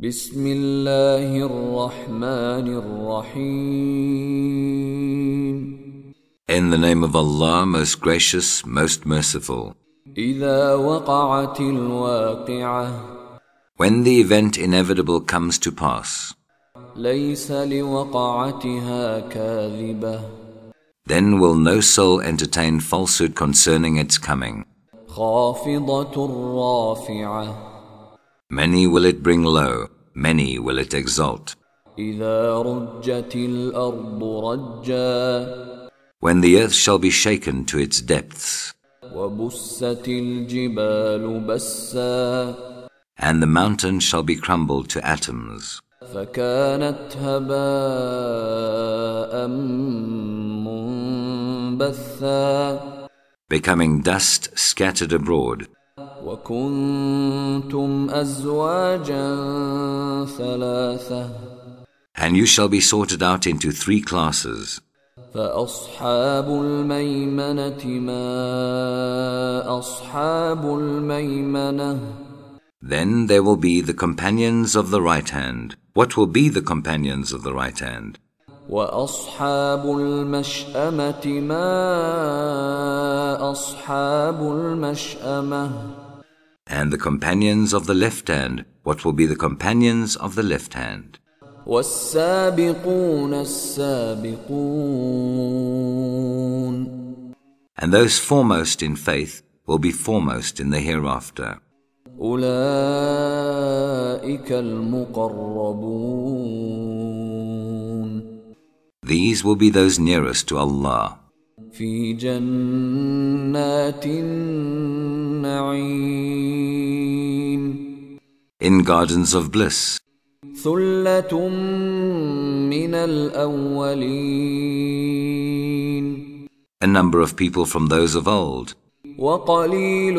بسم الله الرحمن الرحيم In the name of Allah, most gracious, most merciful. إذا وقعت الواقعة When the event inevitable comes to pass, ليس لوقعتها كاذبة then will no soul entertain falsehood concerning its coming. خافضة رافعة Many will it bring low, many will it exalt. When the earth shall be shaken to its depths, and the mountain shall be crumbled to atoms. Becoming dust scattered abroad. وكنتم أزواجا ثلاثة and you shall be sorted out into three classes. فأصحاب الميمنة ما أصحاب الميمنة Then there will be the companions of the right hand. What will be the companions of the right hand? وأصحاب المشأمة ما أصحاب المشأمة And the companions of the left hand, what will be the companions of the left hand? والسابقون السابقون And those foremost in faith will be foremost in the hereafter. أولئك المقربون These will be those nearest to Allah في جنات النعيم in gardens of bliss, ثلة من الأولين a number of people from those of old, وقليل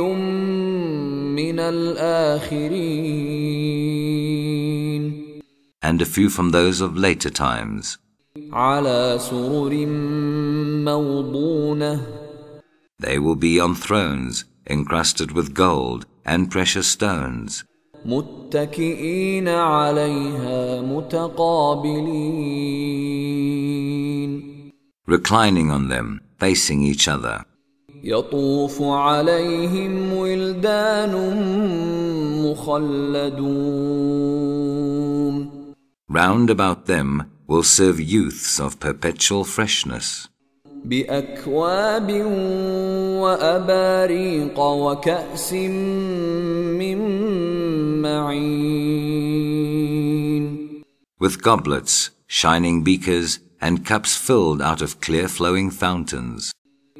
من الآخرين and a few from those of later times, على سرر موضونة they will be on thrones encrusted with gold and precious stones, متكئين عليها متقابلين reclining on them, facing each other. يطوف عليهم ولدان مخلدون Round about them will serve youths of perpetual freshness, بأكواب وأباريق وكأس من معين with goblets, shining beakers, and cups filled out of clear flowing fountains.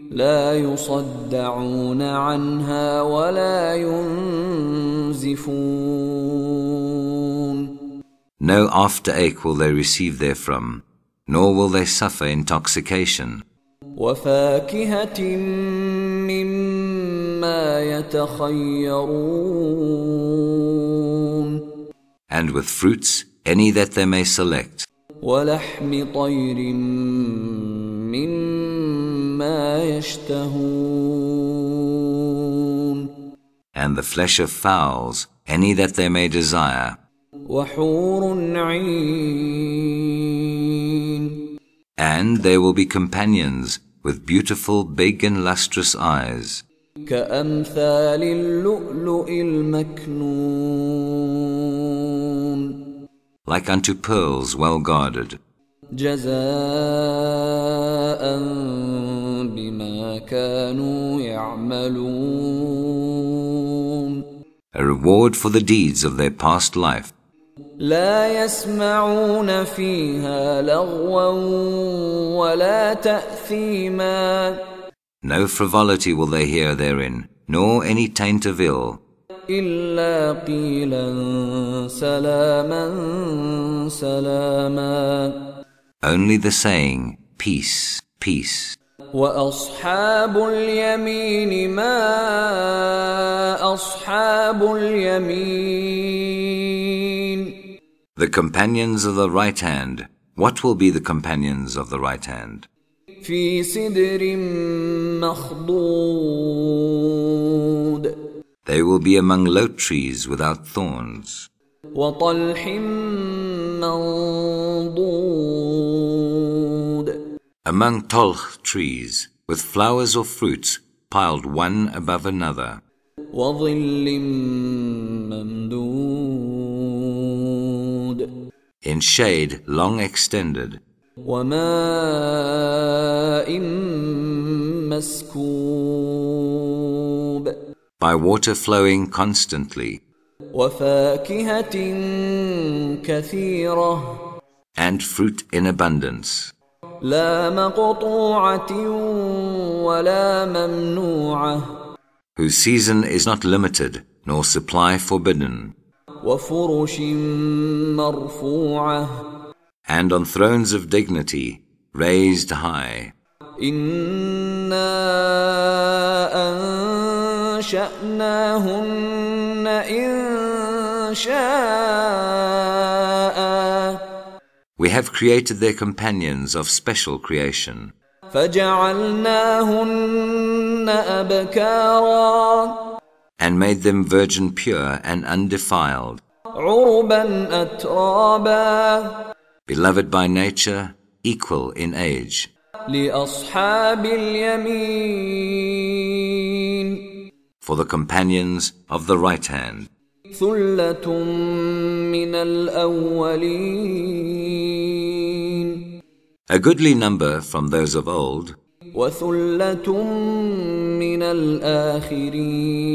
لا يصدعون عنها ولا ينزفون No afterache will they receive therefrom, nor will they suffer intoxication, وفاكهة مما يتخيرون and with fruits any that they may select, ولحم طير مما يشتهون and the flesh of fowls any that they may desire, وحور عين And they will be companions with beautiful, big and lustrous eyes. Like unto pearls well guarded. A reward for the deeds of their past life. لا يسمعون فيها لغوا ولا تأثيما No frivolity will they hear therein, nor any taint of ill, إلا قيلا سلاما سلاما only the saying, Peace, peace. وأصحاب اليمين ما أصحاب اليمين The companions of the right hand. What will be the companions of the right hand? They will be among low trees without thorns. Among tall trees, with flowers or fruits piled one above another in shade long extended. by water flowing constantly. and fruit in abundance. whose season is not limited nor supply forbidden. وفرش مرفوعة And on thrones of dignity, raised high. إنا أنشأناهن إن شاء We have created their companions of special creation. فجعلناهن أبكارا and made them virgin pure and undefiled. Beloved by nature, equal in age. For the companions of the right hand. A goodly number from those of old. وثلة من الآخرين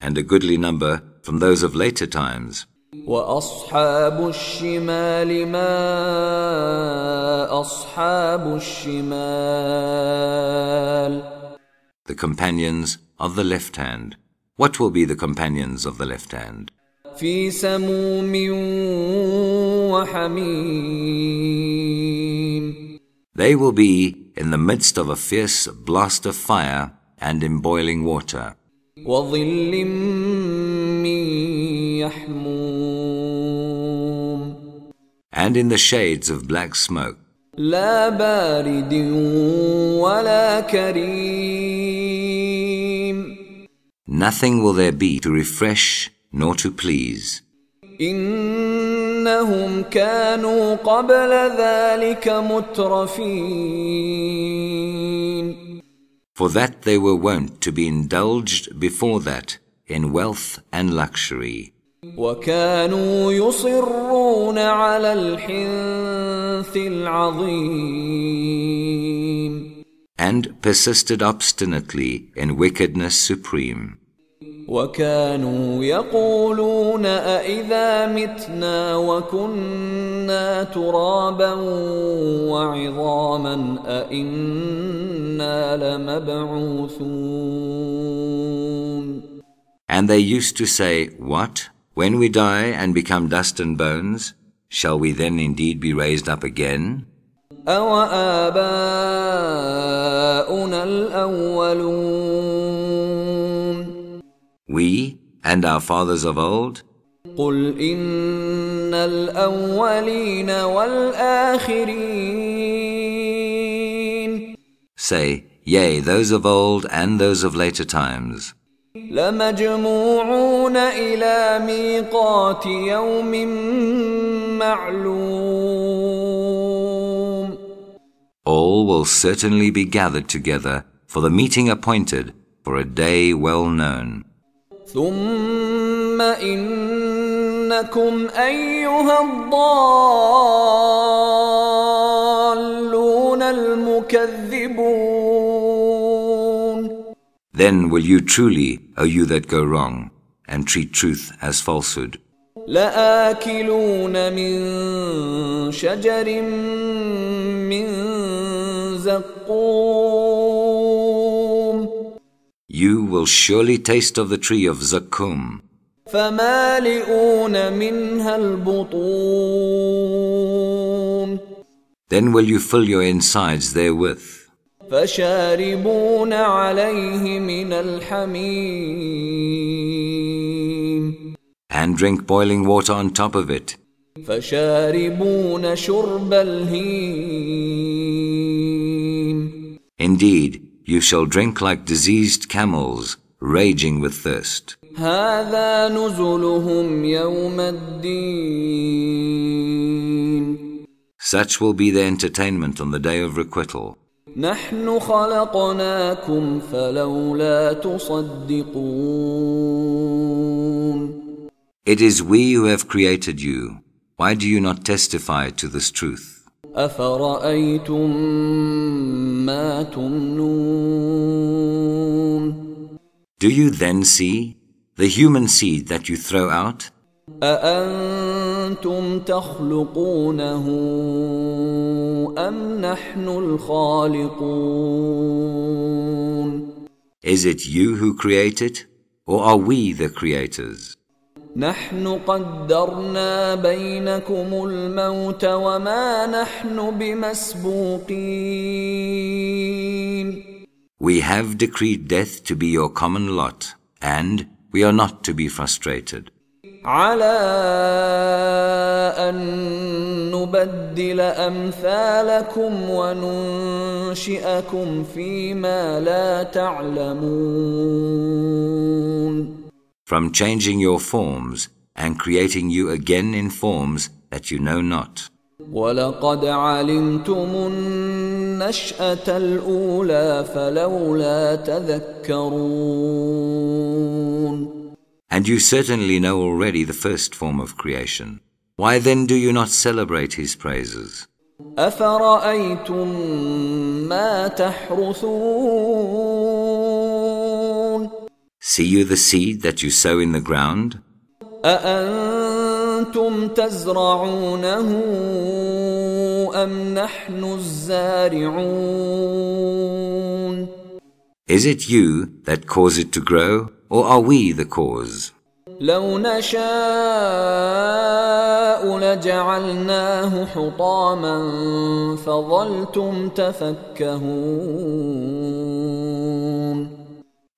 and a goodly number from those of later times. وأصحاب الشمال ما أصحاب الشمال The companions of the left hand. What will be the companions of the left hand? في سموم وحميم They will be in the midst of a fierce blast of fire and in boiling water, وظل من يحموم and in the shades of black smoke, لا بارد ولا كريم nothing will there be to refresh nor to please. إنهم كانوا قبل ذلك مترفين For that they were wont to be indulged before that in wealth and luxury, وكانوا يصرون على الحنث العظيم and persisted obstinately in wickedness supreme. وكانوا يقولون أئذا متنا وكنا ترابا وعظاما أئنا لمبعوثون And they used to say, What? When we die and become dust and bones, shall we then indeed be raised up again? أوآباؤنا الأولون We and our fathers of old? قل إن الأولين والآخرين Say, Yea, those of old and those of later times. لمجموعون إلى ميقات يوم معلوم All will certainly be gathered together for the meeting appointed for a day well known. ثم إنكم أيها الضالون المكذبون Then will you truly, O you that go wrong, and treat truth as falsehood, لآكلون من شجر من زقوم You will surely taste of the tree of Zaqqum. Then will you fill your insides therewith. And drink boiling water on top of it. Indeed, you shall drink like diseased camels, raging with thirst. هذا نزلهم يوم الدين Such will be their entertainment on the day of requital. نحن خلقناكم فلولا تصدقون It is we who have created you. Why do you not testify to this truth? أفرأيتم ما تمنون Do you then see the human seed that you throw out? أأنتم تخلقونه أم نحن الخالقون Is it you who create it, or are we the creators? نحن قدرنا بينكم الموت وما نحن بمسبوقين We have decreed death to be your common lot, and we are not to be frustrated. على أن نبدل أمثالكم وننشئكم فيما لا تعلمون From changing your forms and creating you again in forms that you know not. ولقد علمتم النشأة الأولى فلولا تذكرون And you certainly know already the first form of creation. Why then do you not celebrate his praises? أفرأيتم ما تحرثون See you the seed that you sow in the ground? أأنتم تزرعونه أم نحن الزارعون Is it you that cause it to grow, or are we the cause? لو نشاء لجعلناه حطاما فظلتم تفكهون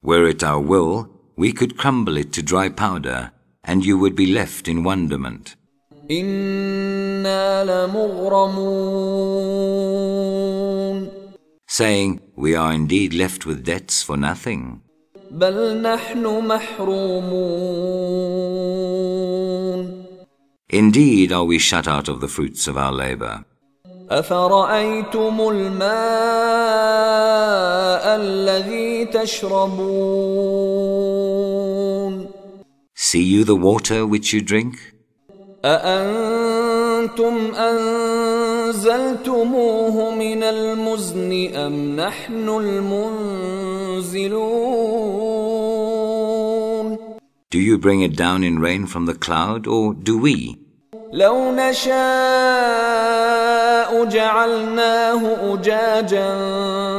were it our will, we could crumble it to dry powder, and you would be left in wonderment. Saying, We are indeed left with debts for nothing. Indeed, are we shut out of the fruits of our labor. أفرأيتم الماء الذي تشربون See you the water which you drink? أأنتم أنزلتموه من المزن أم نحن المنزلون Do you bring it down in rain from the cloud, or do we? لو نشاء جعلناه أجاجا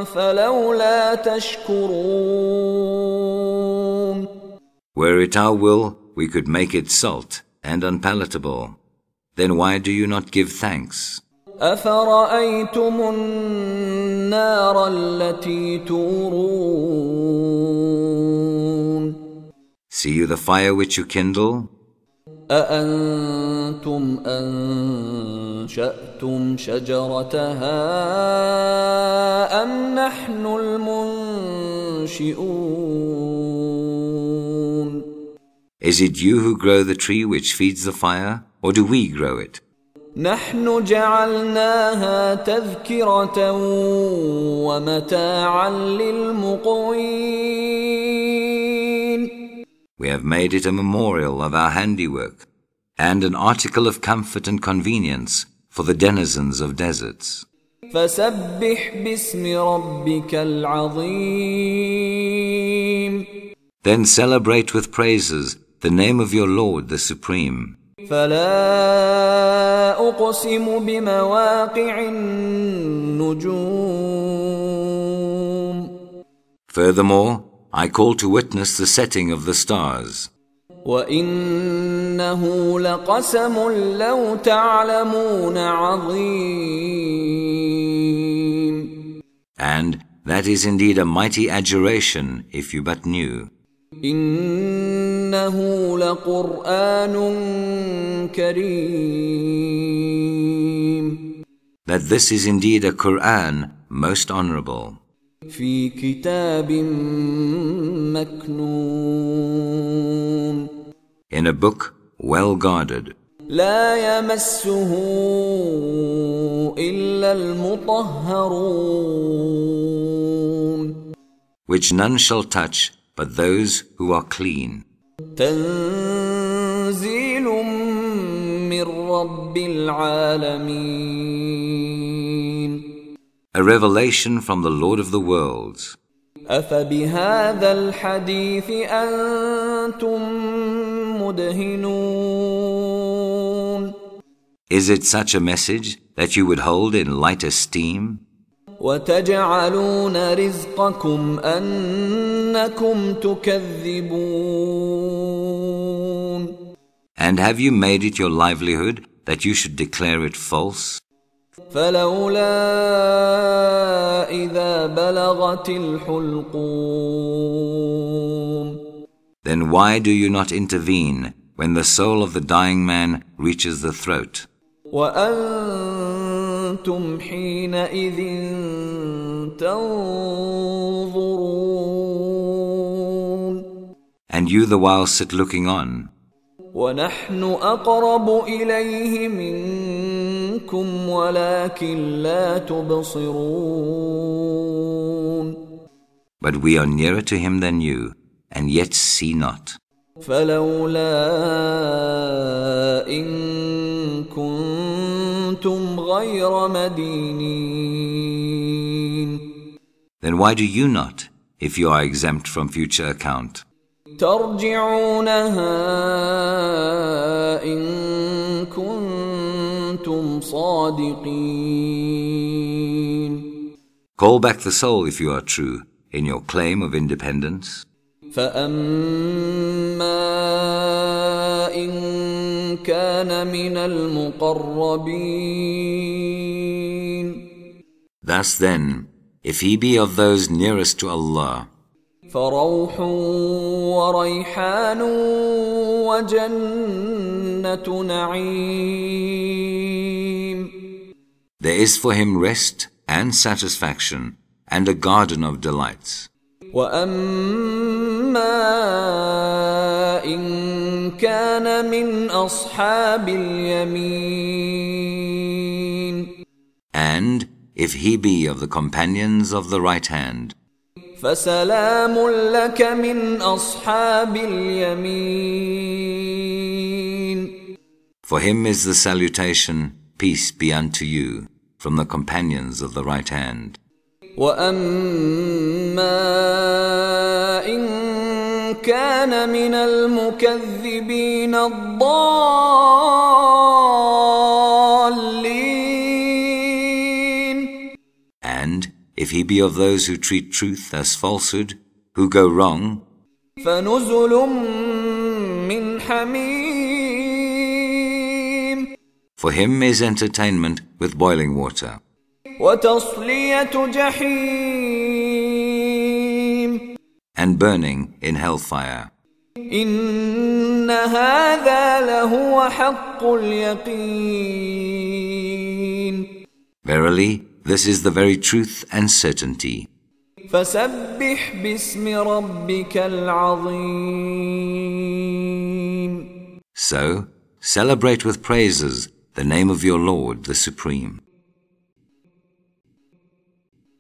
فلولا تشكرون Were it our will, we could make it salt and unpalatable. Then why do you not give thanks? أفرأيتم النار التي تورون See you the fire which you kindle? أأنتم أنشأتم شجرتها أم نحن المنشئون Is it you who grow the tree which feeds the fire, or do we grow it? نحن جعلناها تذكرة ومتاعا للمقوين We have made it a memorial of our handiwork, and an article of comfort and convenience for the denizens of deserts. فسبح باسم ربك العظيم Then celebrate with praises the name of your Lord the Supreme. فلا أقسم بمواقع النجوم Furthermore, I call to witness the setting of the stars. وإنه لقسم لو تعلمون عظيم And that is indeed a mighty adjuration if you but knew. إنه لقرآن كريم That this is indeed a Quran most honorable. في كتاب مكنون In a book well guarded, لا يمسه إلا المطهرون which none shall touch but those who are clean. تنزيل من رب العالمين A revelation from the Lord of the worlds. أفبهذا الحديث أنتم مدهنون Is it such a message that you would hold in light esteem? وتجعلون رزقكم أنكم تكذبون And have you made it your livelihood that you should declare it false? فلولا إذا بلغت الحلقوم Then why do you not intervene when the soul of the dying man reaches the throat? وأنتم حينئذ تنظرون And you the while sit looking on, ونحن أقرب إليه منكم ولكن لا تبصرون but we are nearer to him than you, and yet see not. فلولا إن كنتم غير مدينين Then why do you not, if you are exempt from future account? ترجعونها إن كنتم صادقين Call back the soul if you are true in your claim of independence. فأما إن كان من المقربين Thus then, if he be of those nearest to Allah, فروح وريحان وجنة نعيم there is for him rest and satisfaction and a garden of delights. وأما إن كان من أصحاب اليمين And if he be of the companions of the right hand, فسلام لك من أصحاب اليمين for him is the salutation, peace be unto you, from the companions of the right hand. وأما إن كان من المكذبين الضالين if he be of those who treat truth as falsehood, who go wrong, فنزل من حميم for him is entertainment with boiling water, وتصلية جحيم and burning in hellfire. إن هذا لهو حق اليقين Verily, this is the very truth and certainty. فسبح باسم ربك العظيم So, celebrate with praises the name of your Lord, the Supreme.